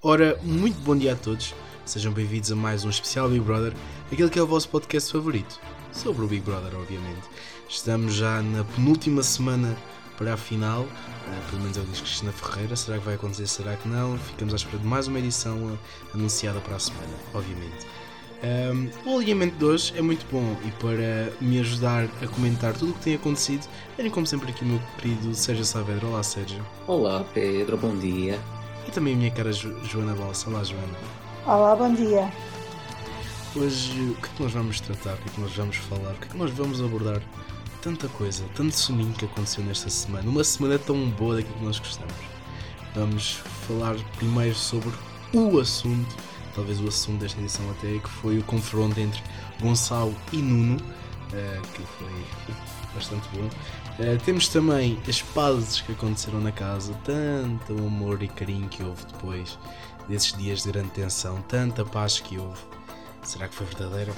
Ora, muito bom dia a todos, sejam bem-vindos a mais um especial Big Brother, aquele que é o vosso podcast favorito, sobre o Big Brother, obviamente. Estamos já na penúltima semana para a final, uh, pelo menos é o diz Cristina Ferreira. Será que vai acontecer? Será que não? Ficamos à espera de mais uma edição uh, anunciada para a semana, obviamente. Um, o alinhamento de hoje é muito bom e para me ajudar a comentar tudo o que tem acontecido, tenho como sempre aqui o meu querido Sérgio Saavedra. Olá, Sérgio. Olá, Pedro, bom dia. E também a minha cara jo Joana Balsa. Olá, Joana. Olá, bom dia. Hoje, o que é que nós vamos tratar? O que é que nós vamos falar? O que é que nós vamos abordar? Tanta coisa, tanto soninho que aconteceu nesta semana. Uma semana tão boa daquilo que nós gostamos. Vamos falar primeiro sobre o assunto talvez o assunto desta edição até, que foi o confronto entre Gonçalo e Nuno, uh, que foi bastante bom. Uh, temos também as pazes que aconteceram na casa, tanto amor e carinho que houve depois desses dias de grande tensão, tanta paz que houve. Será que foi verdadeira?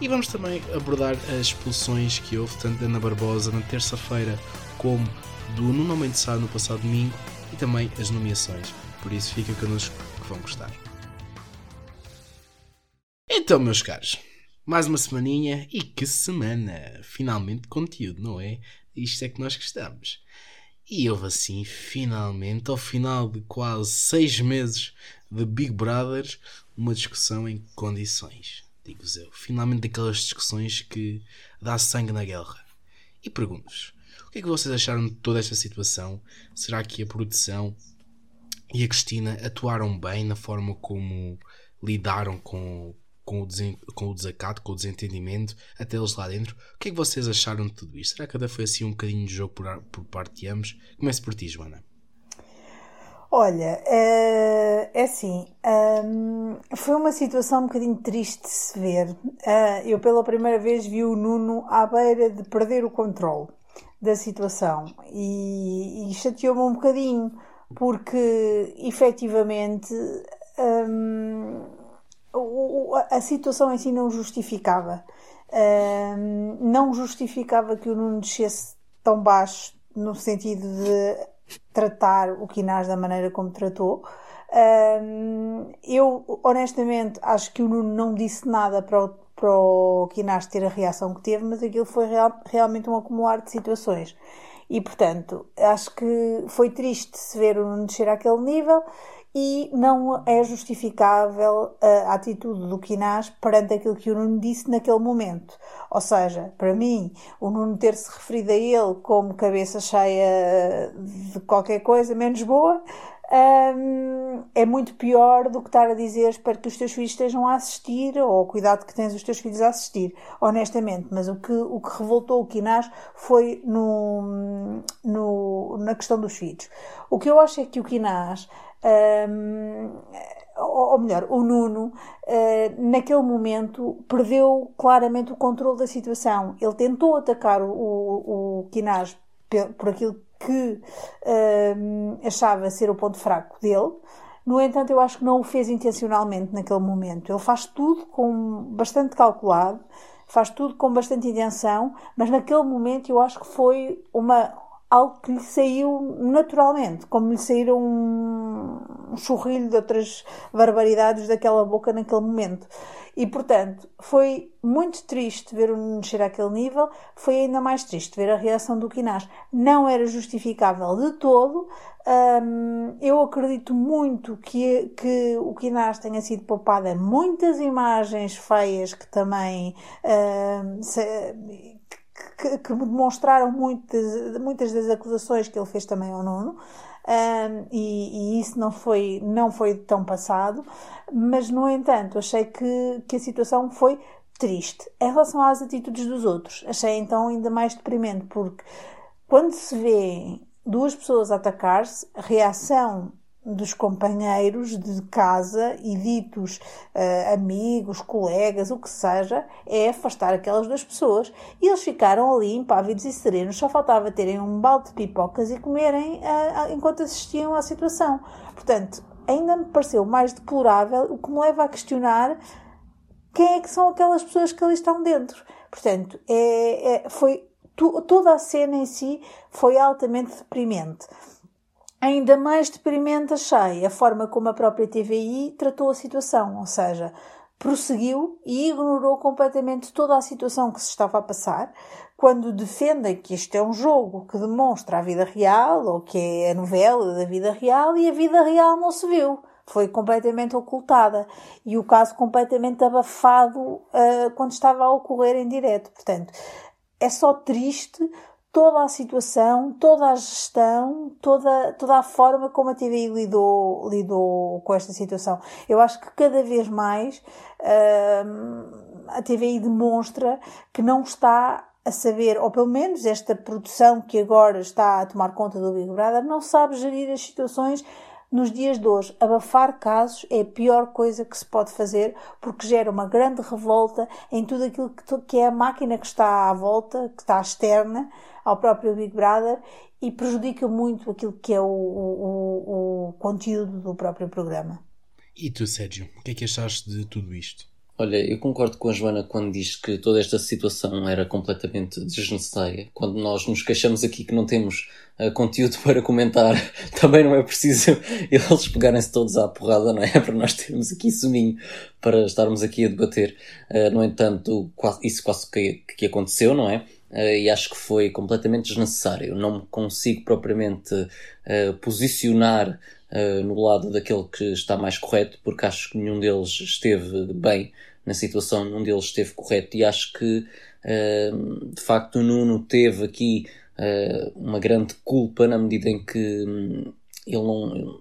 E vamos também abordar as expulsões que houve, tanto da Ana Barbosa na terça-feira como do Nuno Mendes Sá no passado domingo e também as nomeações. Por isso, fica connosco que vão gostar. Então, meus caros, mais uma semaninha e que semana! Finalmente conteúdo, não é? Isto é que nós gostamos. E houve assim, finalmente, ao final de quase seis meses de Big Brothers, uma discussão em condições. Digo-vos eu. Finalmente daquelas discussões que dá sangue na guerra. E pergunto-vos, o que é que vocês acharam de toda esta situação? Será que a produção e a Cristina atuaram bem na forma como lidaram com, com o, com o desacato, com o desentendimento, até eles lá dentro. O que é que vocês acharam de tudo isto? Será que cada foi assim um bocadinho de jogo por, por parte de ambos? Comece por ti, Joana. Olha, é, é assim, um, foi uma situação um bocadinho triste de se ver. Uh, eu pela primeira vez vi o Nuno à beira de perder o controle da situação e, e chateou-me um bocadinho porque efetivamente a situação em si não justificava. não justificava que o Nuno descesse tão baixo no sentido de tratar o Quinás da maneira como tratou. eu, honestamente, acho que o Nuno não disse nada para o, para o Quinás ter a reação que teve, mas aquilo foi real, realmente um acumular de situações. E, portanto, acho que foi triste se ver o Nuno descer àquele nível e não é justificável a atitude do Quinás perante aquilo que o Nuno disse naquele momento. Ou seja, para mim, o Nuno ter-se referido a ele como cabeça cheia de qualquer coisa menos boa um, é muito pior do que estar a dizer espero que os teus filhos estejam a assistir ou cuidado que tens os teus filhos a assistir, honestamente. Mas o que, o que revoltou o Quinás foi no, no, na questão dos filhos. O que eu acho é que o Quinás um, ou melhor, o Nuno, uh, naquele momento, perdeu claramente o controle da situação. Ele tentou atacar o, o, o por aquilo que achava ser o ponto fraco dele. No entanto, eu acho que não o fez intencionalmente naquele momento. Ele faz tudo com bastante calculado, faz tudo com bastante intenção, mas naquele momento eu acho que foi uma, algo que lhe saiu naturalmente, como lhe saíram um, churrilho de outras barbaridades daquela boca naquele momento. E, portanto, foi muito triste ver o Nuno descer àquele nível, foi ainda mais triste ver a reação do Quinás. Não era justificável de todo. Um, eu acredito muito que, que o Quinás tenha sido poupado a muitas imagens feias que também um, se, que, que demonstraram muitas, muitas das acusações que ele fez também ao Nuno. Um, e, e, isso não foi, não foi tão passado, mas no entanto achei que, que a situação foi triste. Em relação às atitudes dos outros, achei então ainda mais deprimente, porque quando se vê duas pessoas atacar-se, a reação dos companheiros de casa e ditos uh, amigos, colegas, o que seja, é afastar aquelas duas pessoas. E eles ficaram ali impávidos e serenos, só faltava terem um balde de pipocas e comerem uh, enquanto assistiam à situação. Portanto, ainda me pareceu mais deplorável, o que me leva a questionar quem é que são aquelas pessoas que ali estão dentro. Portanto, é, é foi toda a cena em si foi altamente deprimente. Ainda mais deprimente achei a forma como a própria TVI tratou a situação, ou seja, prosseguiu e ignorou completamente toda a situação que se estava a passar, quando defendem que isto é um jogo que demonstra a vida real ou que é a novela da vida real e a vida real não se viu. Foi completamente ocultada e o caso completamente abafado uh, quando estava a ocorrer em direto. Portanto, é só triste toda a situação, toda a gestão, toda, toda a forma como a TVI lidou, lidou com esta situação. Eu acho que cada vez mais uh, a TVI demonstra que não está a saber, ou pelo menos esta produção que agora está a tomar conta do Big Brother, não sabe gerir as situações nos dias de hoje, abafar casos é a pior coisa que se pode fazer porque gera uma grande revolta em tudo aquilo que, é a máquina que está à volta, que está externa ao próprio Big Brother e prejudica muito aquilo que é o, o, o conteúdo do próprio programa. E tu, Sérgio, o que é que achaste de tudo isto? Olha, eu concordo com a Joana quando diz que toda esta situação era completamente desnecessária. Quando nós nos queixamos aqui que não temos uh, conteúdo para comentar, também não é preciso eles pegarem-se todos à porrada, não é? Para nós termos aqui suminho para estarmos aqui a debater. Uh, no entanto, isso quase que, que aconteceu, não é? Uh, e acho que foi completamente desnecessário. Não me consigo propriamente posicionar uh, no lado daquele que está mais correto, porque acho que nenhum deles esteve bem na situação, nenhum deles esteve correto e acho que de facto o Nuno teve aqui uma grande culpa na medida em que um, ele não.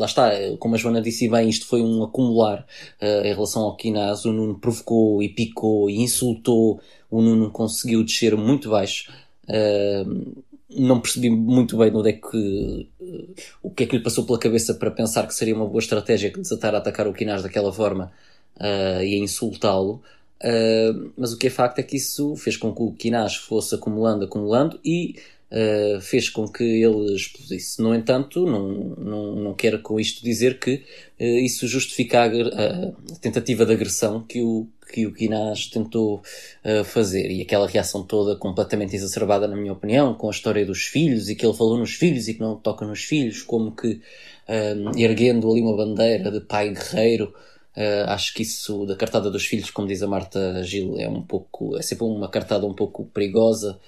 Lá está, como a Joana disse bem, isto foi um acumular uh, em relação ao Quinaz. O Nuno provocou e picou e insultou. O Nuno conseguiu descer muito baixo. Uh, não percebi muito bem onde é que o que é que lhe passou pela cabeça para pensar que seria uma boa estratégia desatar a atacar o Quinás daquela forma uh, e a insultá-lo. Uh, mas o que é facto é que isso fez com que o Quinás fosse acumulando, acumulando e uh, fez com que ele explodisse. No entanto, não, não, não quero com isto dizer que isso justifica a, a, tentativa de agressão que o, que o Guinás tentou uh, fazer e aquela reação toda completamente exacerbada, na minha opinião, com a história dos filhos e que ele falou nos filhos e que não toca nos filhos, como que uh, erguendo ali uma bandeira de pai guerreiro. Uh, acho que isso da cartada dos filhos, como diz a Marta Gil, é um pouco, é sempre uma cartada um pouco perigosa,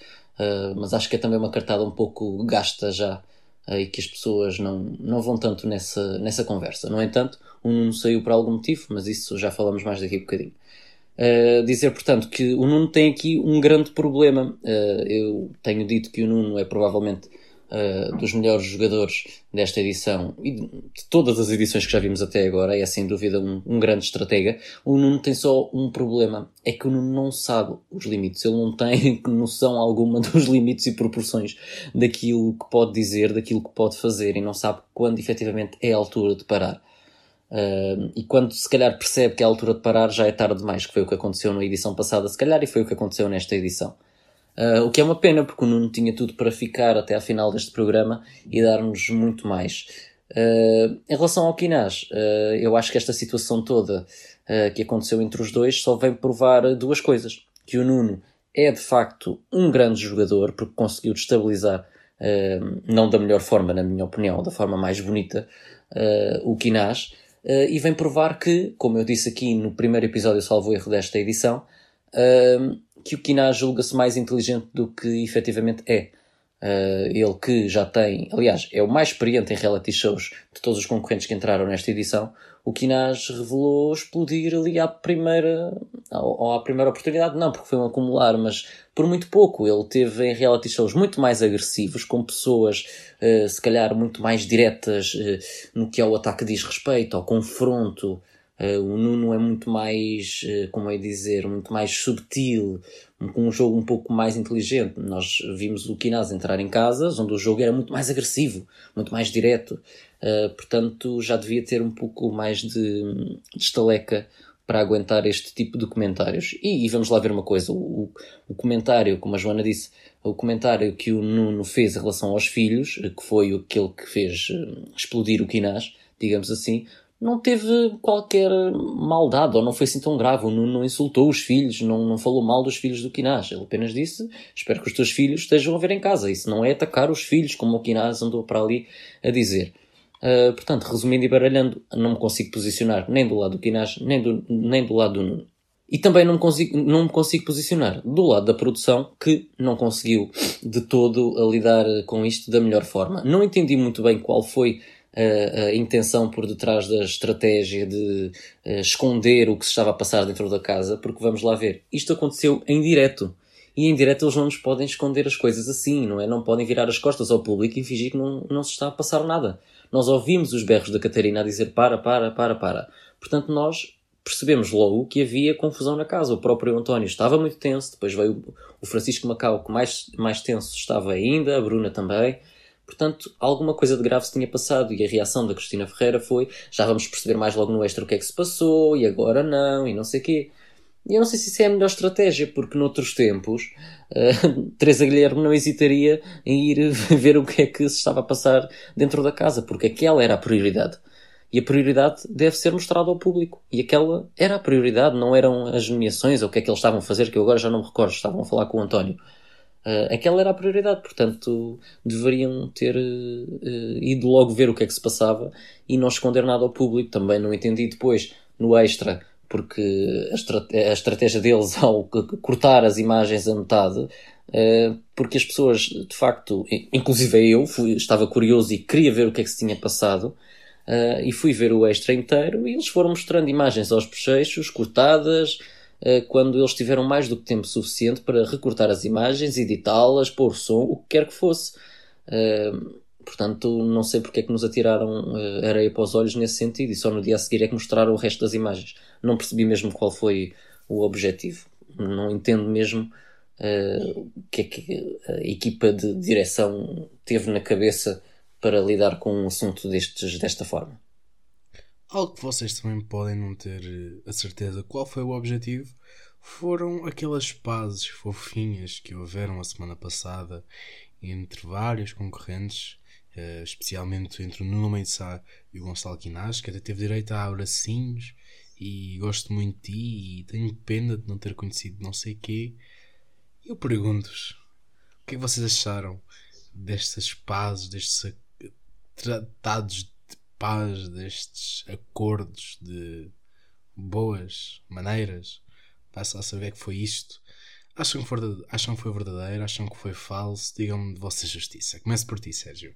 mas acho que é também uma cartada um pouco gasta já e que as pessoas não, não vão tanto nessa, nessa conversa. No entanto, um não saiu por algum motivo, mas isso já falamos mais daqui a bocadinho. Uh, dizer, portanto, que o Nuno tem aqui um grande problema. Uh, eu tenho dito que o Nuno é provavelmente uh, dos melhores jogadores desta edição e de, todas as edições que já vimos até agora, é sem dúvida um, um, grande estratega. O Nuno tem só um problema: é que o Nuno não sabe os limites, ele não tem noção alguma dos limites e proporções daquilo que pode dizer, daquilo que pode fazer e não sabe quando efetivamente é a altura de parar. Uh, e quando se calhar percebe que é a altura de parar, já é tarde demais, que foi o que aconteceu na edição passada, se calhar, e foi o que aconteceu nesta edição. Uh, o que é uma pena, porque o Nuno tinha tudo para ficar até à final deste programa e dar-nos muito mais. Uh, em relação ao Quinás, eu acho que esta situação toda que aconteceu entre os dois só vem provar duas coisas. Que o Nuno é de facto um grande jogador, porque conseguiu destabilizar, não da melhor forma, na minha opinião, da forma mais bonita, o Quinás Uh, e vem provar que, como eu disse aqui no primeiro episódio, salvo erro desta edição, uh, que o Kina julga-se mais inteligente do que efetivamente é. Uh, ele que já tem, aliás, é o mais experiente em reality shows de todos os concorrentes que entraram nesta edição, o Kinaz revelou explodir ali à primeira, ou à primeira oportunidade, não, porque foi um acumular, mas por muito pouco. Ele teve em reality shows muito mais agressivos, com pessoas, uh, se calhar, muito mais diretas uh, no que ao ataque diz respeito, ao confronto. Uh, o Nuno é muito mais, como é dizer, muito mais subtil, com um jogo um pouco mais inteligente. Nós vimos o Kinaz entrar em casas onde o jogo era muito mais agressivo, muito mais direto. Uh, portanto, já devia ter um pouco mais de, de estaleca para aguentar este tipo de comentários. E, e vamos lá ver uma coisa: o, o, comentário, como a Joana disse, o comentário que o Nuno fez em relação aos filhos, que foi aquele que fez uh, explodir o Quinás, digamos assim, não teve qualquer maldade, ou não foi assim tão grave, não, não insultou os filhos, não, não falou mal dos filhos do Quinás. Ele apenas disse: Espero que os teus filhos estejam a ver em casa. Isso não é atacar os filhos, como o Quinás andou para ali a dizer. Uh, portanto, resumindo e baralhando, não me consigo posicionar nem do lado do Quinás, nem do, nem do lado do Nuno. E também não me, consigo, não me consigo posicionar do lado da produção, que não conseguiu de todo lidar com isto da melhor forma. Não entendi muito bem qual foi a, a intenção por detrás da estratégia de uh, esconder o que se estava a passar dentro da casa, porque vamos lá ver, isto aconteceu em direto. E em direto eles não nos podem esconder as coisas assim, não é? Não podem virar as costas ao público e fingir que não, não se está a passar nada. Nós ouvimos os berros da Catarina a dizer para, para, para, para. Portanto, nós percebemos logo que havia confusão na casa. O próprio António estava muito tenso, depois veio o Francisco Macau, que mais, mais tenso estava ainda, a Bruna também. Portanto, alguma coisa de grave se tinha passado e a reação da Cristina Ferreira foi já vamos perceber mais logo no extra o que é que se passou e agora não e não sei quê. E eu não sei se isso é a melhor estratégia, porque noutros tempos uh, Teresa Guilherme não hesitaria em ir ver o que é que se estava a passar dentro da casa, porque aquela era a prioridade. E a prioridade deve ser mostrada ao público. E aquela era a prioridade, não eram as nomeações ou o que é que eles estavam a fazer, que eu agora já não me recordo, estavam a falar com o António. Uh, aquela era a prioridade, portanto deveriam ter uh, ido logo ver o que é que se passava e não esconder nada ao público. Também não entendi depois, no extra, porque a, estrat a estratégia deles ao cortar as imagens a metade, uh, porque as pessoas, de facto, inclusive eu, fui, estava curioso e queria ver o que é que se tinha passado. E fui ver o extra inteiro e eles foram mostrando imagens aos bochechos, cortadas, quando eles tiveram mais do que tempo suficiente para recortar as imagens, editá-las, pôr som, o que quer que fosse. Eh, portanto, não sei porque é que nos atiraram eh, areia para os olhos nesse sentido e só no dia a seguir é que mostraram o resto das imagens. Não percebi mesmo qual foi o objetivo. Não entendo mesmo o que é que a equipa de direção teve na cabeça para lidar com um assunto destes, desta forma. Algo que vocês também podem não ter eh, a certeza qual foi o objetivo foram aquelas pazes fofinhas que houveram a semana passada entre vários concorrentes, eh, especialmente entre o Nuno Meissá e o Gonçalo Quinás, que até teve direito a abracinhos e gosto muito de ti e tenho pena de não ter conhecido não sei quê. Eu pergunto-vos, o que é que vocês acharam destas pazes, destes tratados paz, destes acordos de boas maneiras. Passa a saber que foi isto. Acham que, foi, acham que foi verdadeiro? Acham que foi falso? Digam-me de vossa justiça. Comece por ti, Sérgio.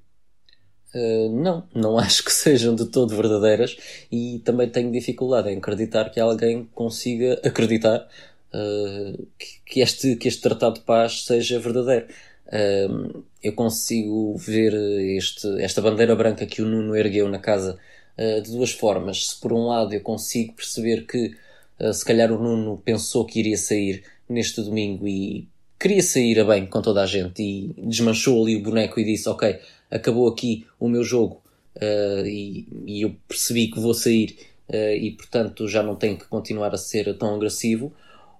Uh, não, não acho que sejam de todo verdadeiras e também tenho dificuldade em acreditar que alguém consiga acreditar uh, que, que, este, que este tratado de paz seja verdadeiro eu consigo ver este, esta bandeira branca que o Nuno ergueu na casa uh, de duas formas. Se por um lado eu consigo perceber que uh, se calhar o Nuno pensou que iria sair neste domingo e queria sair a bem com toda a gente e desmanchou ali o boneco e disse: Ok, acabou aqui o meu jogo uh, e, e, eu percebi que vou sair e portanto já não tenho que continuar a ser tão agressivo.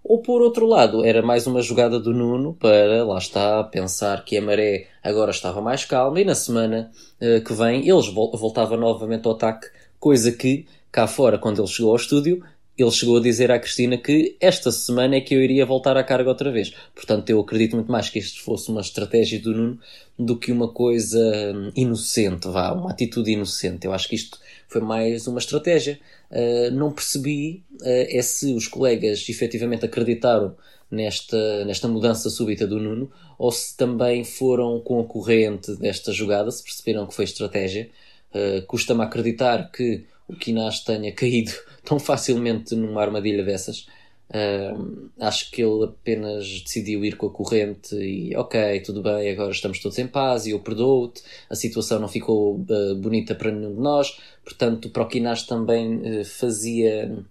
Ou por outro lado, era mais uma jogada do Nuno para, lá está, pensar que a maré agora estava mais calma e na semana uh, que vem eles vol voltava novamente ao ataque, coisa que, cá fora, quando ele chegou ao estúdio, ele chegou a dizer à Cristina que esta semana é que eu iria voltar à carga outra vez. Portanto, eu acredito muito mais que isto fosse uma estratégia do Nuno do que uma coisa hum, inocente, vá, uma atitude inocente. Eu acho que isto foi mais uma estratégia. Uh, não percebi uh, é se os colegas efetivamente acreditaram nesta, nesta mudança súbita do Nuno ou se também foram com a corrente desta jogada, se perceberam que foi estratégia. Uh, Custa-me acreditar que o Kinas tenha caído tão facilmente numa armadilha dessas. Uh, acho que ele apenas decidiu ir com a corrente e ok, tudo bem, agora estamos todos em paz e eu perdoo-te. A situação não ficou uh, bonita para nenhum de nós, portanto, para o Kinas também uh, fazia.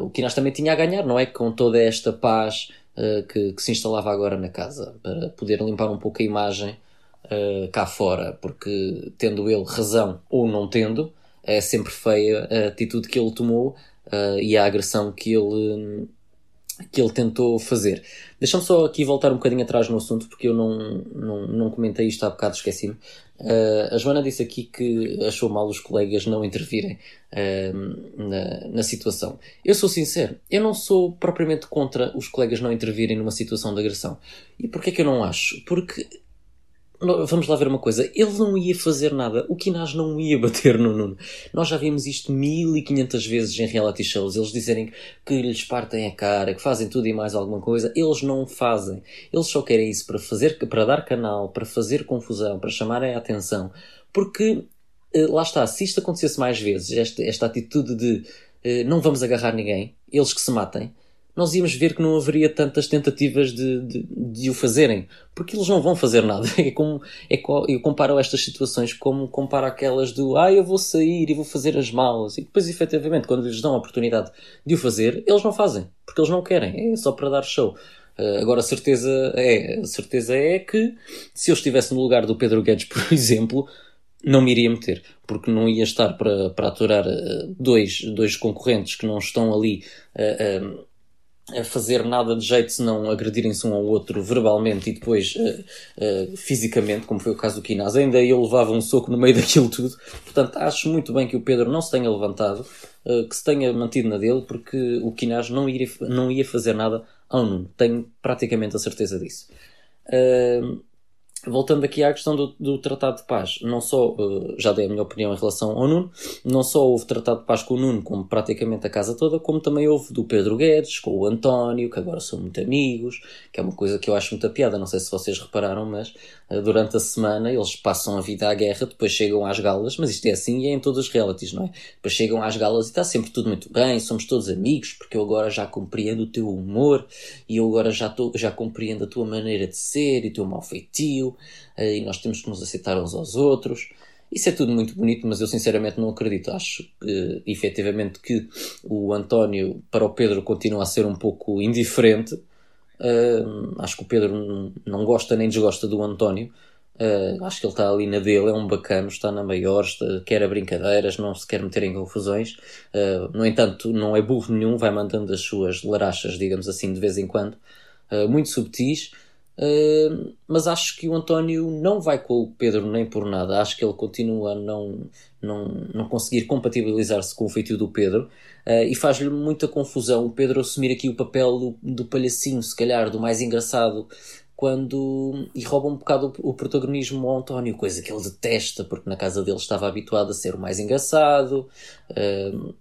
o Kinas também tinha a ganhar, não é? Com toda esta paz que, que, se instalava agora na casa, para poder limpar um pouco a imagem cá fora, porque tendo ele razão ou não tendo, é sempre feia a atitude que ele tomou uh, e a agressão que ele, que ele tentou fazer. Deixa-me só aqui voltar um bocadinho atrás no assunto, porque eu não, não, não comentei isto há bocado, esqueci-me. Uh, a Joana disse aqui que achou mal os colegas não intervirem uh, na, na situação. Eu sou sincero, eu não sou propriamente contra os colegas não intervirem numa situação de agressão. E porquê que eu não acho? Porque Vamos lá ver uma coisa. Ele não ia fazer nada. O Kinaz não ia bater no Nuno. Nós já vimos isto 1500 vezes em reality shows. Eles dizerem que lhes partem a cara, que fazem tudo e mais alguma coisa. Eles não fazem. Eles só querem isso para fazer, para dar canal, para fazer confusão, para chamarem a atenção. Porque, eh, lá está, se isto acontecesse mais vezes, esta, esta atitude de eh, não vamos agarrar ninguém, eles que se matem, nós íamos ver que não haveria tantas tentativas de, de, de o fazerem, porque eles não vão fazer nada. É como, é, eu comparo estas situações como comparo aquelas do ah, eu vou sair e vou fazer as malas, e depois, efetivamente, quando lhes dão a oportunidade de o fazer, eles não fazem, porque eles não querem, é só para dar show. Uh, agora, a certeza é, a certeza é que se eu estivesse no lugar do Pedro Guedes, por exemplo, não me iria meter, porque não ia estar para, para aturar uh, dois, dois concorrentes que não estão ali. Uh, fazer nada de jeito senão agredirem-se um ao outro verbalmente e depois uh, uh, fisicamente, como foi o caso do Quinaz. Ainda eu levava um soco no meio daquilo tudo. Portanto, acho muito bem que o Pedro não se tenha levantado, uh, que se tenha mantido na dele, porque o Quinaz não, iria, não ia fazer nada ao Nuno. Tenho praticamente a certeza disso. Voltando aqui à questão do, do, Tratado de Paz, não só, uh, já dei a minha opinião em relação ao Nuno, não só houve Tratado de Paz com o Nuno, como praticamente a casa toda, como também houve do Pedro Guedes, com o António, que agora são muito amigos, que é uma coisa que eu acho muita piada, não sei se vocês repararam, mas durante a semana eles passam a vida à guerra, depois chegam às galas, mas isto é assim e é em todas as realities, não é? Depois chegam às galas e está sempre tudo muito bem, somos todos amigos, porque eu agora já compreendo o teu humor e eu agora já, tô, já compreendo a tua maneira de ser e o teu mau feitio eh, e nós temos que nos aceitar uns aos outros. Isso é tudo muito bonito, mas eu sinceramente não acredito. Acho uh, efetivamente que o António para o Pedro continua a ser um pouco indiferente. Uh, acho que o Pedro não gosta nem desgosta do António. Uh, acho que ele está ali na dele, é um bacano, está na maior, está, quer a brincadeiras, não se quer meter em confusões. Uh, no entanto, não é burro nenhum, vai mandando as suas larachas, digamos assim, de vez em quando, muito subtis. Mas acho que o António não vai com o Pedro nem por nada. Acho que ele continua a não, não, não conseguir compatibilizar-se com o feitio do Pedro uh, e faz-lhe muita confusão o Pedro assumir aqui o papel do, do palhacinho, se calhar, do mais engraçado, quando e rouba um bocado o, o, protagonismo ao António, coisa que ele detesta, porque na casa dele estava habituado a ser o mais engraçado. Uh,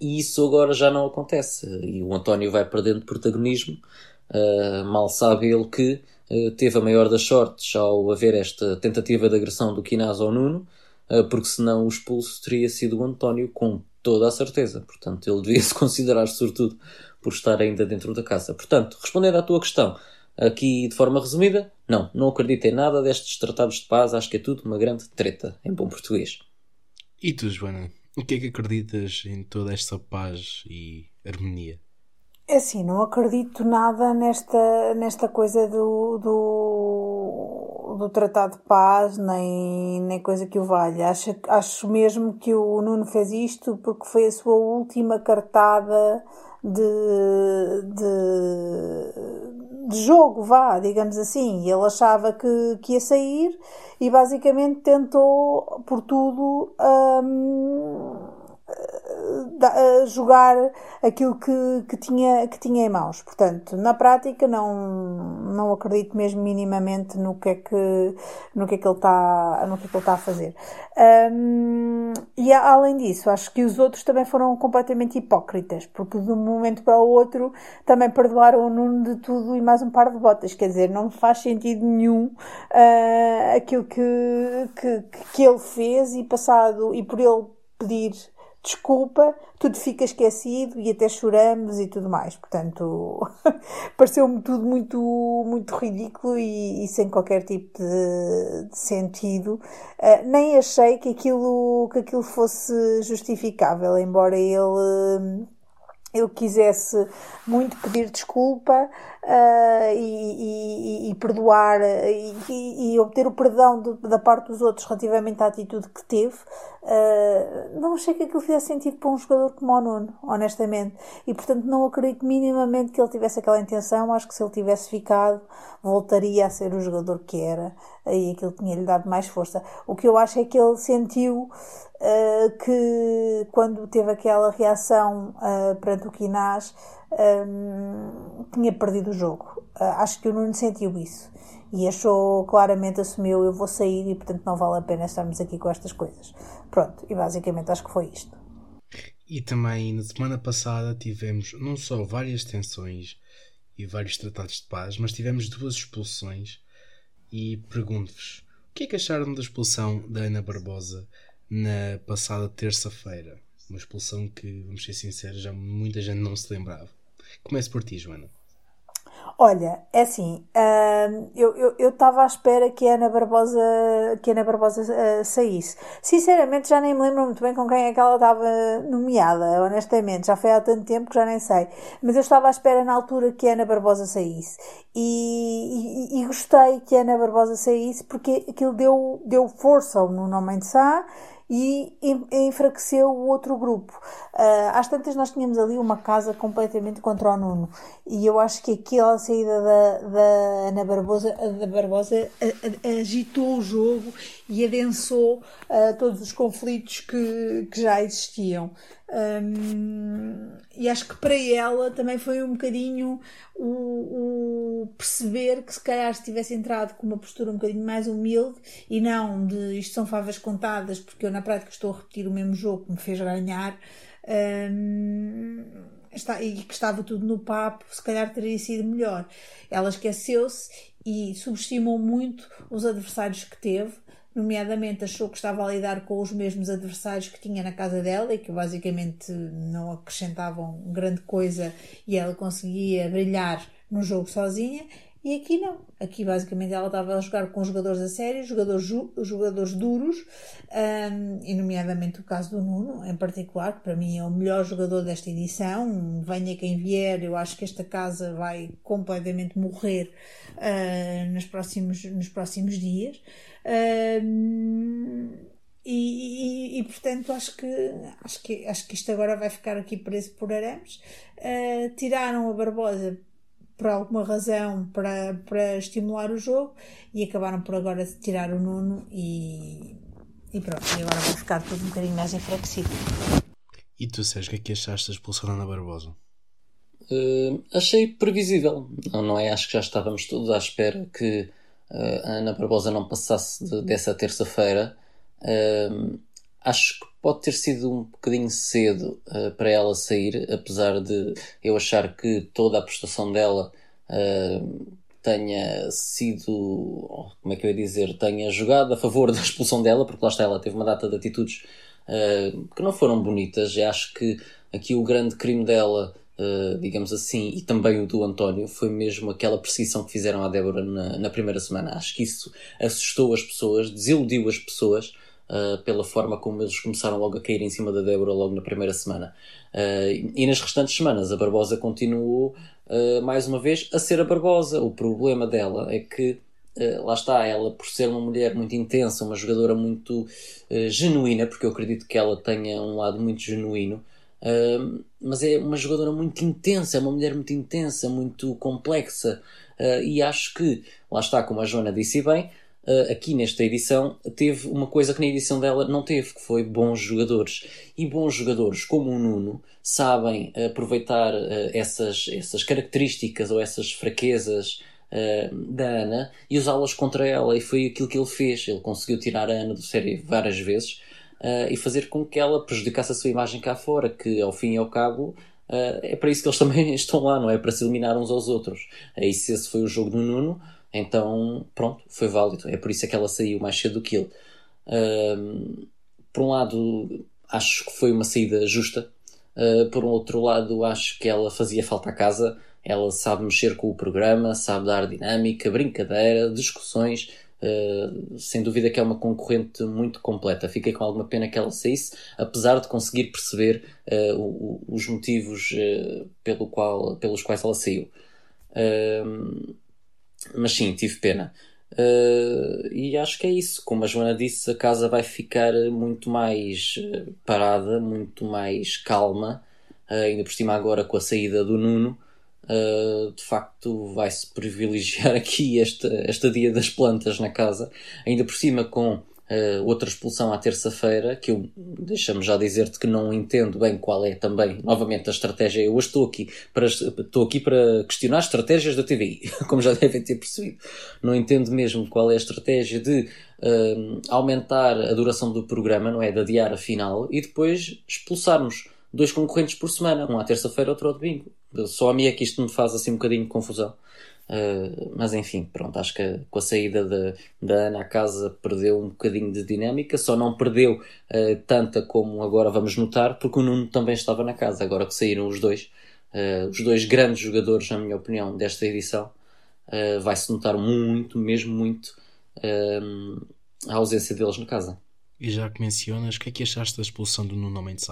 e isso agora já não acontece. E o António vai perdendo protagonismo Uh, mal sabe ele que uh, teve a maior das sortes ao haver esta tentativa de agressão do Quinaz ao Nuno, uh, porque senão o expulso teria sido o António, com toda a certeza. Portanto, ele devia se considerar sortudo por estar ainda dentro da casa. Portanto, respondendo à tua questão, aqui de forma resumida, não, não acredito em nada destes tratados de paz, acho que é tudo uma grande treta, em bom português. E tu, Joana, o que é que acreditas em toda esta paz e harmonia? É assim, não acredito nada nesta, nesta coisa do, do, do Tratado de Paz, nem, nem coisa que o valha. Acho, acho mesmo que o Nuno fez isto porque foi a sua última cartada de, de, de jogo, vá, digamos assim. Ele achava que, que ia sair e basicamente tentou por tudo. Hum, jogar aquilo que, que, tinha, que tinha em mãos. Portanto, na prática não, não acredito mesmo minimamente no que é que, no que, é que ele está no que é que ele está a fazer. Um, e além disso, acho que os outros também foram completamente hipócritas, porque de um momento para o outro também perdoaram o Nuno de tudo e mais um par de botas. Quer dizer, não faz sentido nenhum uh, aquilo que, que, que ele fez e passado, e por ele pedir desculpa, tudo fica esquecido e até choramos e tudo mais. Portanto, pareceu-me tudo muito, muito ridículo e, e sem qualquer tipo de, de sentido. Uh, nem achei que aquilo, que aquilo fosse justificável, embora ele ele quisesse muito pedir desculpa, uh, e, e, e, perdoar e, e, obter o perdão da parte dos outros relativamente à atitude que teve, uh, não achei que aquilo fizesse sentido para um jogador como o Nuno, honestamente. E portanto não acredito minimamente que ele tivesse aquela intenção. Acho que se ele tivesse ficado, voltaria a ser o jogador que era e aquilo tinha-lhe dado mais força. O que eu acho é que ele sentiu uh, que quando teve aquela reação uh, perante o Quinás um, tinha perdido o jogo. Uh, acho que o Nuno sentiu isso e achou claramente, assumiu, eu vou sair e portanto não vale a pena estarmos aqui com estas coisas. Pronto, e basicamente acho que foi isto. E também na semana passada tivemos não só várias tensões e vários tratados de paz, mas tivemos duas expulsões. E pergunto-vos: o que é que acharam da expulsão da Ana Barbosa na passada terça-feira? Uma expulsão que, vamos ser sinceros, já muita gente não se lembrava. Comece por ti, Joana. Olha, é assim, uh, eu estava à espera que a Ana Barbosa, que Ana Barbosa uh, saísse. Sinceramente, já nem me lembro muito bem com quem é que ela estava nomeada, honestamente. Já foi há tanto tempo que já nem sei. Mas eu estava à espera na altura que a Ana Barbosa saísse. E, e, e gostei que a Ana Barbosa saísse porque aquilo deu, deu força ao Nuno Mendes Sá e enfraqueceu o outro grupo. Uh, às tantas nós tínhamos ali uma casa completamente contra o Nuno e eu acho que aquela saída da, da Ana Barbosa, da Barbosa agitou o jogo e adensou uh, todos os conflitos que, que já existiam. Um, e acho que para ela também foi um bocadinho o, o, perceber que se calhar se tivesse entrado com uma postura um bocadinho mais humilde e não de isto são favas contadas porque eu na prática estou a repetir o mesmo jogo que me fez ganhar um, está, e que estava tudo no papo, se calhar teria sido melhor. Ela esqueceu-se e subestimou muito os adversários que teve nomeadamente achou que estava a lidar com os mesmos adversários que tinha na casa dela e que basicamente não acrescentavam grande coisa e ela conseguia brilhar no jogo sozinha. E aqui não. Aqui basicamente ela estava a jogar com jogadores a sério, jogadores, jogadores duros, um, e nomeadamente o caso do Nuno, em particular, que para mim é o melhor jogador desta edição. Venha quem vier, eu acho que esta casa vai completamente morrer uh, nos, próximos, nos próximos dias. Um, e, e, e, portanto acho que, acho, que, acho que isto agora vai ficar aqui preso por arames. Uh, tiraram a Barbosa por alguma razão para, para estimular o jogo e acabaram por agora tirar o Nuno e, e pronto, e agora vai ficar tudo um bocadinho mais enfraquecido. E tu, Sérgio, o que é que achaste da expulsão da Ana Barbosa? Uh, achei previsível, não, não é? Acho que já estávamos todos à espera que uh, a Ana Barbosa não passasse de, dessa terça-feira. Uh, acho que pode ter sido um bocadinho cedo uh, para ela sair, apesar de eu achar que toda a prestação dela tenha sido, como é que eu ia dizer, tenha jogado a favor da expulsão dela, porque lá está, ela teve uma data de atitudes que não foram bonitas. Eu acho que aqui o grande crime dela Uh, digamos assim, e também o do António, foi mesmo aquela perseguição que fizeram à Débora na, na primeira semana. Acho que isso assustou as pessoas, desiludiu as pessoas uh, pela forma como eles começaram logo a cair em cima da Débora logo na primeira semana. Uh, e nas restantes semanas, a Barbosa continuou mais uma vez a ser a Barbosa. O problema dela é que lá está, ela por ser uma mulher muito intensa, uma jogadora muito genuína, porque eu acredito que ela tenha um lado muito genuíno mas é uma jogadora muito intensa, é uma mulher muito intensa, muito complexa. Uh, e acho que, lá está, como a Joana disse bem, uh, aqui nesta edição teve uma coisa que na edição dela não teve, que foi bons jogadores. E bons jogadores como o Nuno sabem aproveitar uh, essas, essas características ou essas fraquezas da Ana e usá-las contra ela. E foi aquilo que ele fez. Ele conseguiu tirar a Ana do série várias vezes uh, e fazer com que ela prejudicasse a sua imagem cá fora, que ao fim e ao cabo uh, é para isso que eles também estão lá, não é? Para se eliminar uns aos outros. Aí se esse foi o jogo do Nuno, então pronto, foi válido. É por isso é que ela saiu mais cedo do que ele. Por um lado, acho que foi uma saída justa. Uh, por um outro lado, acho que ela fazia falta à casa. Ela sabe mexer com o programa, sabe dar dinâmica, brincadeira, discussões, Uh, sem dúvida que é uma concorrente muito completa. Fiquei com alguma pena que ela saísse, apesar de conseguir perceber uh, o, os motivos pelo qual, pelos quais ela saiu. Uh, mas sim, tive pena. Uh, e acho que é isso. Como a Joana disse, a casa vai ficar muito mais eh, parada, muito mais calma. Uh, ainda por cima, agora com a saída do Nuno, uh, de facto, vai-se privilegiar aqui esta, esta dia das plantas na casa. Ainda por cima, com Uh, outra expulsão à terça-feira, que eu deixa-me já dizer-te que não entendo bem qual é também, novamente, a estratégia. Eu hoje estou aqui para, estou aqui para questionar as estratégias da TVI, como já devem ter percebido. Não entendo mesmo qual é a estratégia de uh, aumentar a duração do programa, não é? De adiar a final e depois expulsarmos dois concorrentes por semana, um à terça-feira, outro ao domingo. Só a mim é que isto me faz assim um bocadinho de confusão. Uh, mas enfim, pronto, acho que com a saída da, da Ana à casa perdeu um bocadinho de dinâmica, só não perdeu uh, tanta como agora vamos notar, porque o Nuno também estava na casa, agora que saíram os dois, uh, os dois grandes jogadores, na minha opinião, desta edição, vai-se notar muito, mesmo muito, a ausência deles na casa. E já que mencionas, o que é que achaste da expulsão do Nuno Mendes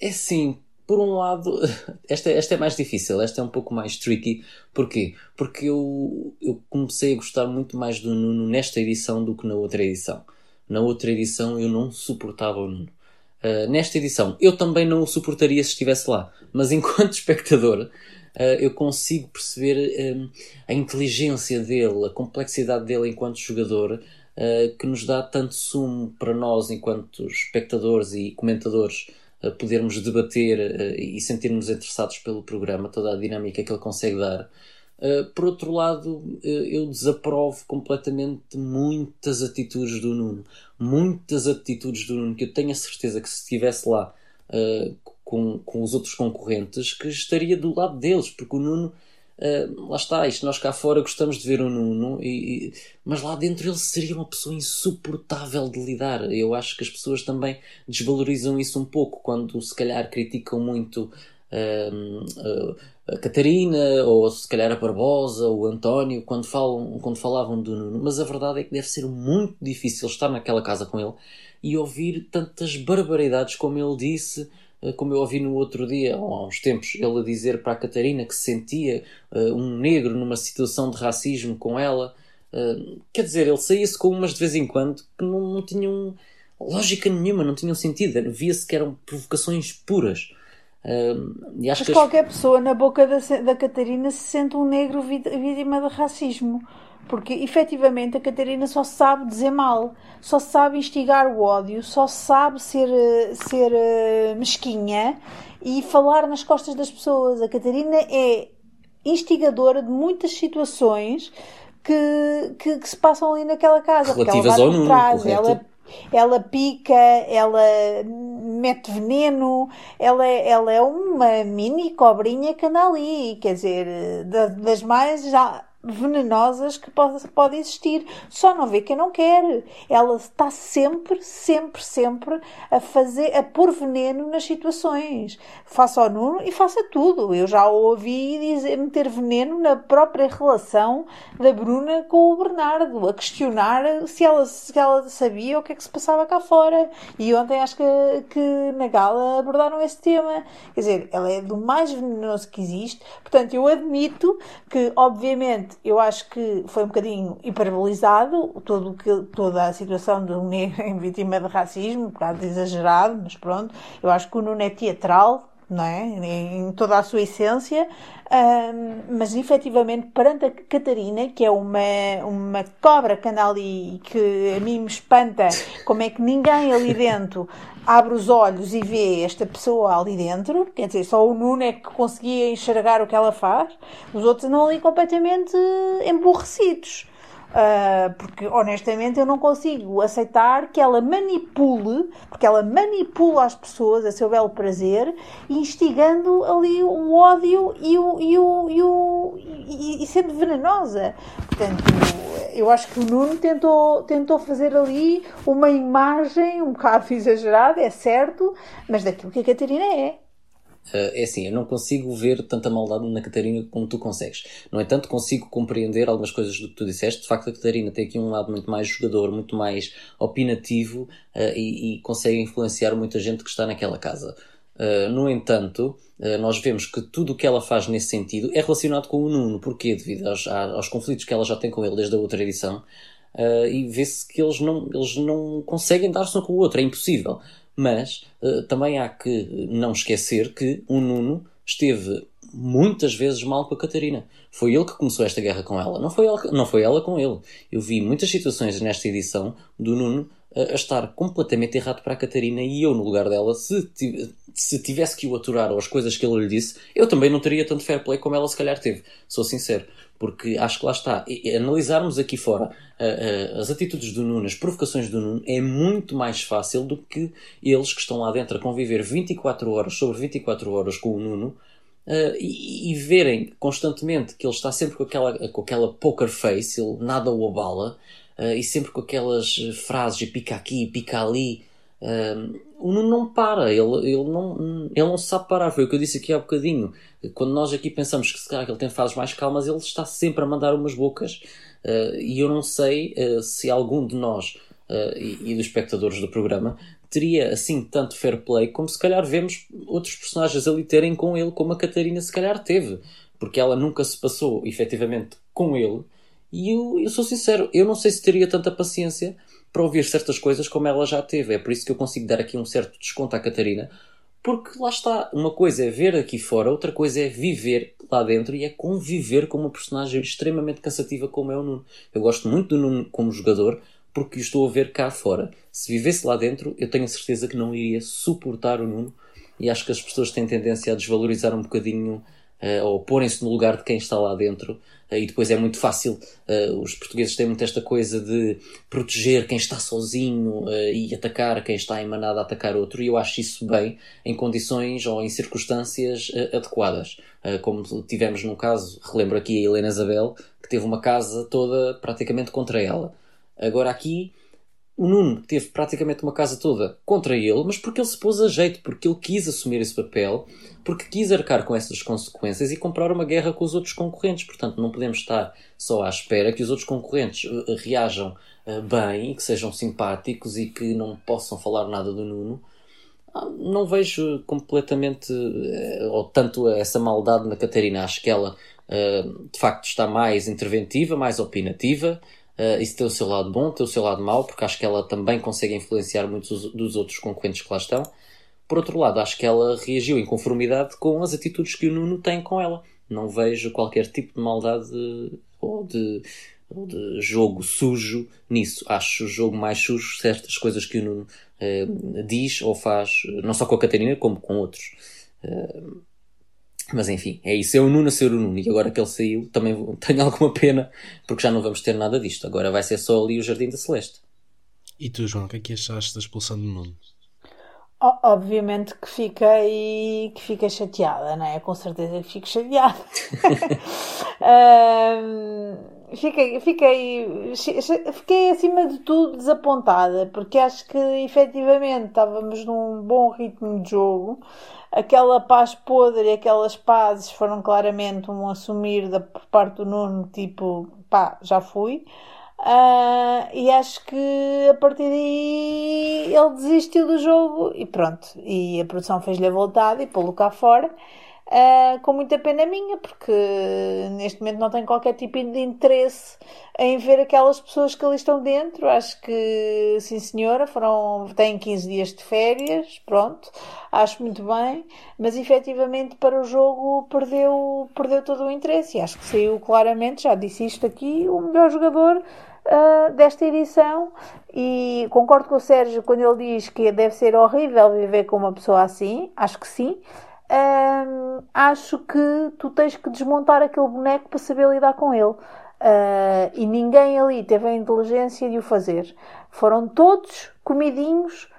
é sim, por um lado, esta, esta é mais difícil, esta é um pouco mais tricky. Porquê? Porque eu, eu comecei a gostar muito mais do Nuno nesta edição do que na outra edição. Na outra edição eu não suportava o Nuno. Uh, nesta edição eu também não o suportaria se estivesse lá, mas enquanto espectador uh, eu consigo perceber um, a inteligência dele, a complexidade dele enquanto jogador, uh, que nos dá tanto sumo para nós enquanto espectadores e comentadores podermos debater uh, e sentirmos interessados pelo programa, toda a dinâmica que ele consegue dar. Uh, por outro lado, uh, eu desaprovo completamente muitas atitudes do Nuno. Muitas atitudes do Nuno que eu tenho a certeza que se estivesse lá com, com os outros concorrentes, que estaria do lado deles, porque o Nuno Uh, lá está, isto nós cá fora gostamos de ver o Nuno, e, e, mas lá dentro ele seria uma pessoa insuportável de lidar. Eu acho que as pessoas também desvalorizam isso um pouco quando se calhar criticam muito uh, uh, a Catarina ou se calhar a Barbosa ou o António quando, falam, quando falavam do Nuno. Mas a verdade é que deve ser muito difícil estar naquela casa com ele e ouvir tantas barbaridades como ele disse como eu ouvi no outro dia, há uns tempos, ele a dizer para a Catarina que sentia uh, um negro numa situação de racismo com ela. Uh, quer dizer, ele saía-se com umas de vez em quando que não, não tinham lógica nenhuma, não tinham sentido. Via-se que eram provocações puras. Uh, Mas qualquer pessoa na boca da, da Catarina se sente um negro vítima de racismo porque efetivamente a Catarina só sabe dizer mal, só sabe instigar o ódio, só sabe ser, ser uh, mesquinha e falar nas costas das pessoas. A Catarina é instigadora de muitas situações que, que, que se passam ali naquela casa. Relativas ao Nuno, trás, ela, ela pica, ela mete veneno, ela, é, ela é uma mini cobrinha que anda ali, quer dizer, das mais já venenosas que pode, pode existir. Só não vê quem não quer. Ela está sempre, sempre, sempre a fazer, a pôr veneno nas situações. Faça ao Nuno e faça tudo. Eu já ouvi dizer, meter veneno na própria relação da Bruna com o Bernardo, a questionar se ela, se ela sabia o que é que se passava cá fora. E ontem acho que, que na gala abordaram esse tema. Quer dizer, ela é do mais venenoso que existe. Portanto, eu admito que, obviamente, eu acho que foi um bocadinho hiperbolizado todo que, toda a situação do negro em vítima de racismo, um bocado exagerado, mas pronto. Eu acho que o Nuno é teatral, não é? Em toda a sua essência, um, mas efetivamente perante a Catarina, que é uma, uma cobra que anda ali e que a mim me espanta como é que ninguém ali dentro abre os olhos e vê esta pessoa ali dentro, quer dizer, só o Nuno é que conseguia enxergar o que ela faz, os outros andam ali completamente emborrecidos. Uh, porque honestamente eu não consigo aceitar que ela manipule, porque ela manipula as pessoas a seu belo prazer, instigando ali o ódio e, o, e, o, e, o, e, e sendo venenosa. Portanto, eu acho que o Nuno tentou, tentou fazer ali uma imagem um bocado exagerada, é certo, mas daquilo que a Catarina é. Uh, é assim, eu não consigo ver tanta maldade na Catarina como tu consegues. No entanto, consigo compreender algumas coisas do que tu disseste. De facto, a Catarina tem aqui um lado muito mais jogador, muito mais opinativo uh, e, e, consegue influenciar muita gente que está naquela casa. Uh, no entanto, nós vemos que tudo o que ela faz nesse sentido é relacionado com o Nuno. Porquê? Devido aos, aos conflitos que ela já tem com ele desde a outra edição. Uh, e vê-se que eles não, eles não conseguem dar-se um com o outro, é impossível. Mas também há que não esquecer que o Nuno esteve muitas vezes mal com a Catarina. Foi ele que começou esta guerra com ela, não foi ela, não foi ela com ele. Eu vi muitas situações nesta edição do Nuno a, estar completamente errado para a Catarina e eu, no lugar dela, se, se tivesse que o aturar ou as coisas que ele lhe disse, eu também não teria tanto fair play como ela se calhar teve. Sou sincero. Porque acho que lá está. E, analisarmos aqui fora uh, uh, as atitudes do Nuno, as provocações do Nuno, é muito mais fácil do que eles que estão lá dentro a conviver 24 horas sobre 24 horas com o Nuno Uh, e, e, verem constantemente que ele está sempre com aquela, com aquela poker face, ele nada o abala, e sempre com aquelas frases, pica aqui, pica ali. Uh, o Nuno não para, ele, ele, não, ele não sabe parar. Foi o que eu disse aqui há bocadinho. Quando nós aqui pensamos que se calhar ele tem fases mais calmas, ele está sempre a mandar umas bocas. Uh, e eu não sei uh, se algum de nós uh, e, e, dos espectadores do programa teria assim tanto fair play como se calhar vemos outros personagens ali terem com ele, como a Catarina se calhar teve. Porque ela nunca se passou efetivamente com ele e eu, eu sou sincero, eu não sei se teria tanta paciência para ouvir certas coisas como ela já teve. É por isso que eu consigo dar aqui um certo desconto à Catarina, porque lá está, uma coisa é ver aqui fora, outra coisa é viver lá dentro e é conviver com uma personagem extremamente cansativa como é o Nuno. Eu gosto muito do Nuno como jogador porque o estou a ver cá fora. Se vivesse lá dentro, eu tenho certeza que não iria suportar o Nuno e acho que as pessoas têm tendência a desvalorizar um bocadinho uh, ou porem-se no lugar de quem está lá dentro. Uh, e depois é muito fácil, uh, os portugueses têm muito esta coisa de proteger quem está sozinho e atacar quem está em manada a atacar outro, e eu acho isso bem em condições ou em circunstâncias adequadas. como tivemos num caso, relembro aqui a Helena Isabel, que teve uma casa toda praticamente contra ela. Agora aqui o Nuno teve praticamente uma casa toda contra ele, mas porque ele se pôs a jeito, porque ele quis assumir esse papel, porque quis arcar com essas consequências e comprar uma guerra com os outros concorrentes. Portanto, não podemos estar só à espera que os outros concorrentes uh, reajam uh, bem, que sejam simpáticos e que não possam falar nada do Nuno. Ah, não vejo completamente uh, ou tanto essa maldade na Catarina. Acho que ela de facto está mais interventiva, mais opinativa Uh, isso tem o seu lado bom, tem o seu lado mau, porque acho que ela também consegue influenciar muitos dos outros concorrentes que lá estão. Por outro lado, acho que ela reagiu em conformidade com as atitudes que o Nuno tem com ela. Não vejo qualquer tipo de maldade ou de, ou de jogo sujo nisso. Acho o jogo mais sujo certas coisas que o Nuno uh, diz ou faz, não só com a Catarina, como com outros. Uh, mas enfim, é isso. É o Nuno a ser o Nuno. E agora que ele saiu, também tenho alguma pena, porque já não vamos ter nada disto. Agora vai ser só ali o Jardim da Celeste. E tu, João, o que é que achaste da expulsão do Nuno? Obviamente que fiquei, que fiquei chateada, não é? Com certeza que fico chateada. um, fiquei, fiquei, fiquei acima de tudo desapontada, porque acho que efetivamente estávamos num bom ritmo de jogo aquela paz podre aquelas pazes foram claramente um assumir da, por parte do Nuno, tipo, pá, já fui. Uh, e acho que a partir daí ele desistiu do jogo e pronto. E a produção fez-lhe a voltada e pô-lo cá fora. Uh, com muita pena minha, porque neste momento não tenho qualquer tipo de interesse em ver aquelas pessoas que ali estão dentro. Acho que, sim senhora, foram, têm 15 dias de férias, pronto, acho muito bem, mas efetivamente para o jogo perdeu, perdeu todo o interesse e acho que saiu claramente, já disse isto aqui, o melhor jogador uh, desta edição e concordo com o Sérgio quando ele diz que deve ser horrível viver com uma pessoa assim, acho que sim acho que tu tens que desmontar aquele boneco para saber lidar com ele. Uh, e ninguém ali teve a inteligência de o fazer. Foram todos comidinhos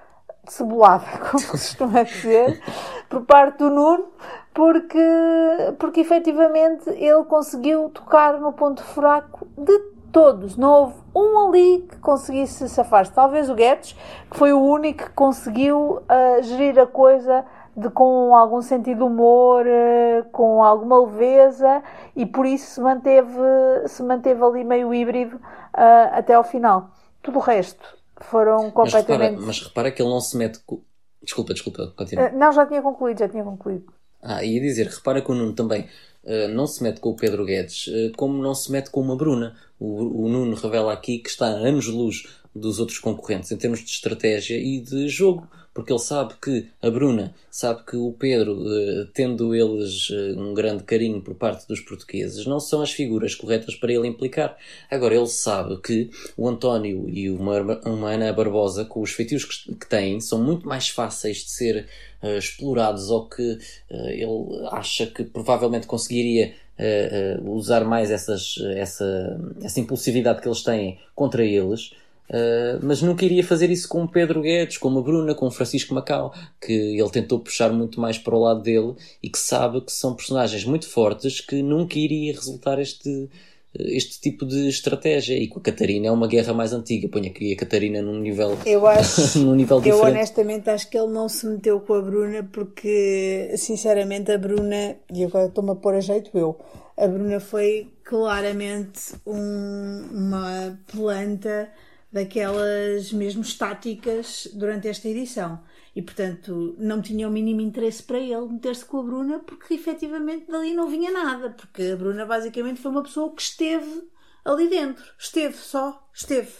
de cebolada, como costuma dizer, por parte do Nuno, porque, porque efetivamente ele conseguiu tocar no ponto fraco de todos. Não houve um ali que conseguisse safar-se. Talvez o Guedes, que foi o único que conseguiu uh, gerir a coisa de, com algum sentido de humor, eh, com alguma leveza e por isso se manteve, se manteve ali meio híbrido uh, até ao final. Tudo o resto foram completamente. Mas repara, mas repara, que ele não se mete. Com... Desculpa, desculpa, continua. Uh, não, já tinha concluído, já tinha concluído. Ah, ia dizer, repara que o Nuno também uh, não se mete com o Pedro Guedes, como não se mete com uma Bruna. O, o Nuno revela aqui que está a anos-luz dos outros concorrentes em termos de estratégia e de jogo, porque ele sabe que a Bruna sabe que o Pedro, uh, tendo eles um grande carinho por parte dos portugueses, não são as figuras corretas para ele implicar. Agora, ele sabe que o António e uma, uma Ana Barbosa, com os feitios que, têm, são muito mais fáceis de ser uh, explorados ou que uh, ele acha que provavelmente conseguiria uh, usar mais essas, essa, essa impulsividade que eles têm contra eles. Uh, mas nunca iria fazer isso com o Pedro Guedes, com a Bruna, com o Francisco Macau, que ele tentou puxar muito mais para o lado dele e que sabe que são personagens muito fortes que nunca iria resultar este, este tipo de estratégia. E com a Catarina é uma guerra mais antiga. Põe aqui a Catarina num nível, eu acho, num nível diferente. Eu honestamente acho que ele não se meteu com a Bruna porque, sinceramente, a Bruna, e agora estou-me a pôr a jeito eu, a Bruna foi claramente um, uma planta daquelas mesmo estáticas durante esta edição. E, portanto, não tinha o mínimo interesse para ele meter-se com a Bruna, porque efetivamente dali não vinha nada. Porque a Bruna, basicamente, foi uma pessoa que esteve ali dentro. Esteve só, esteve.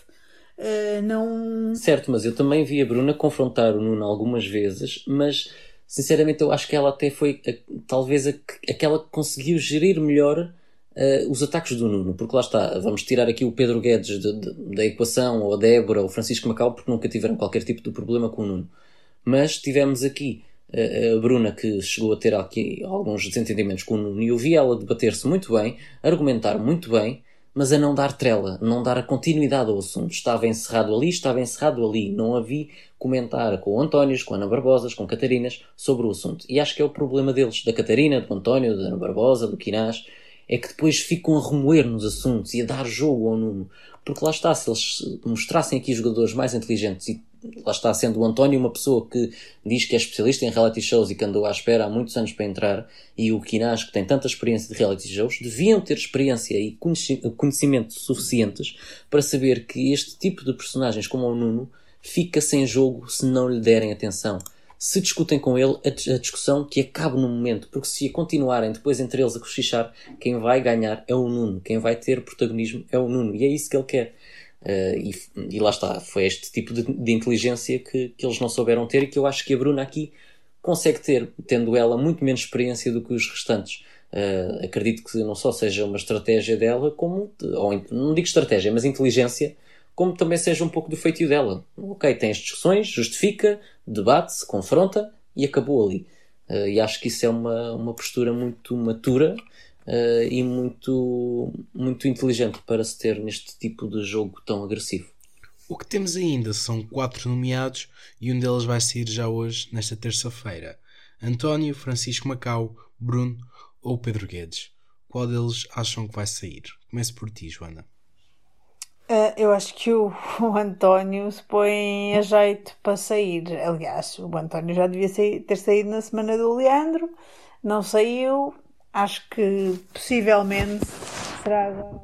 Uh, não. Certo, mas eu também vi a Bruna confrontar o Nuno algumas vezes, mas sinceramente eu acho que ela até foi a, talvez a, aquela que conseguiu gerir melhor uh, os ataques do Nuno, porque lá está, vamos tirar aqui o Pedro Guedes de, de, da equação, ou a Débora, ou o Francisco Macau, porque nunca tiveram qualquer tipo de problema com o Nuno. Mas tivemos aqui a Bruna que chegou a ter aqui alguns desentendimentos com o Nuno e eu vi ela debater-se muito bem, argumentar muito bem, mas a não dar trela, não dar a continuidade ao assunto. Estava encerrado ali, estava encerrado ali. Não havia comentar com o António, com a Ana Barbosas, com Catarinas sobre o assunto. E acho que é o problema deles, da Catarina, do António, da Ana Barbosa, do Quinás, é que depois ficam a remoer nos assuntos e a dar jogo ao Nuno. Porque lá está, se eles mostrassem aqui jogadores mais inteligentes e lá está sendo o António uma pessoa que diz que é especialista em reality shows e que andou à espera há muitos anos para entrar, e o Kinas, que tem tanta experiência de reality shows, deviam ter experiência e conhecimento suficientes para saber que este tipo de personagens, como o Nuno, fica sem jogo se não lhe derem atenção. Se discutem com ele, a discussão que acabe no momento, porque se a continuarem depois entre eles a cochichar, quem vai ganhar é o Nuno, quem vai ter protagonismo é o Nuno, e é isso que ele quer. Uh, e, e, lá está, foi este tipo de, de, inteligência que, que eles não souberam ter e que eu acho que a Bruna aqui consegue ter, tendo ela muito menos experiência do que os restantes. Uh, acredito que não só seja uma estratégia dela, como, ou não digo estratégia, mas inteligência, como também seja um pouco do feitio dela. Ok, tem as discussões, justifica, debate-se, confronta e acabou ali. Uh, e acho que isso é uma, uma postura muito matura uh, e muito, muito inteligente para se ter neste tipo de jogo tão agressivo. O que temos ainda são quatro nomeados e um deles vai sair já hoje, nesta terça-feira. António, Francisco Macau, Bruno ou Pedro Guedes. Qual deles acham que vai sair? Comece por ti, Joana. Uh, eu acho que o, o, António se põe a jeito para sair. Aliás, o António já devia sair, ter saído na semana do Leandro, não saiu, acho que possivelmente será agora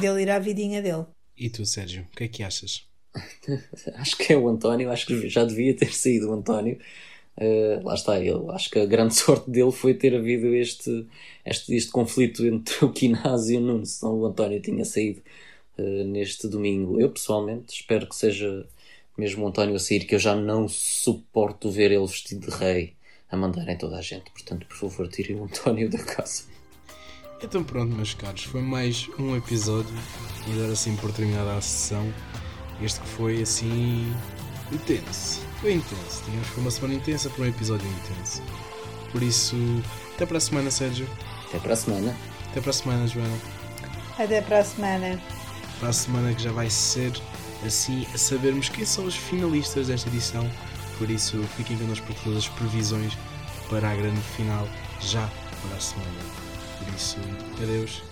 dele ir à vidinha dele. E tu, Sérgio, o que é que achas? acho que é o António, acho que já devia ter saído o António. Uh, lá está, ele, acho que a grande sorte dele foi ter havido este, este, este conflito entre o Quinás e o Nuno, senão o António tinha saído uh, neste domingo. Eu pessoalmente espero que seja mesmo o António a sair, que eu já não suporto ver ele vestido de rei a mandarem toda a gente. Portanto, por favor, tirem o António da casa. Então pronto, meus caros, foi mais um episódio e dar assim por terminada a sessão. Este que foi assim intenso. Foi intenso. Tínhamos foi uma semana intensa para um episódio intenso. Por isso, até para a semana, Sérgio. Até para a semana. Até para a semana, Joana. Até para a semana. Para a semana que já vai ser assim a sabermos quem são os finalistas desta edição por isso, fiquem connosco para todas as previsões para a grande final já para a semana. Por isso, adeus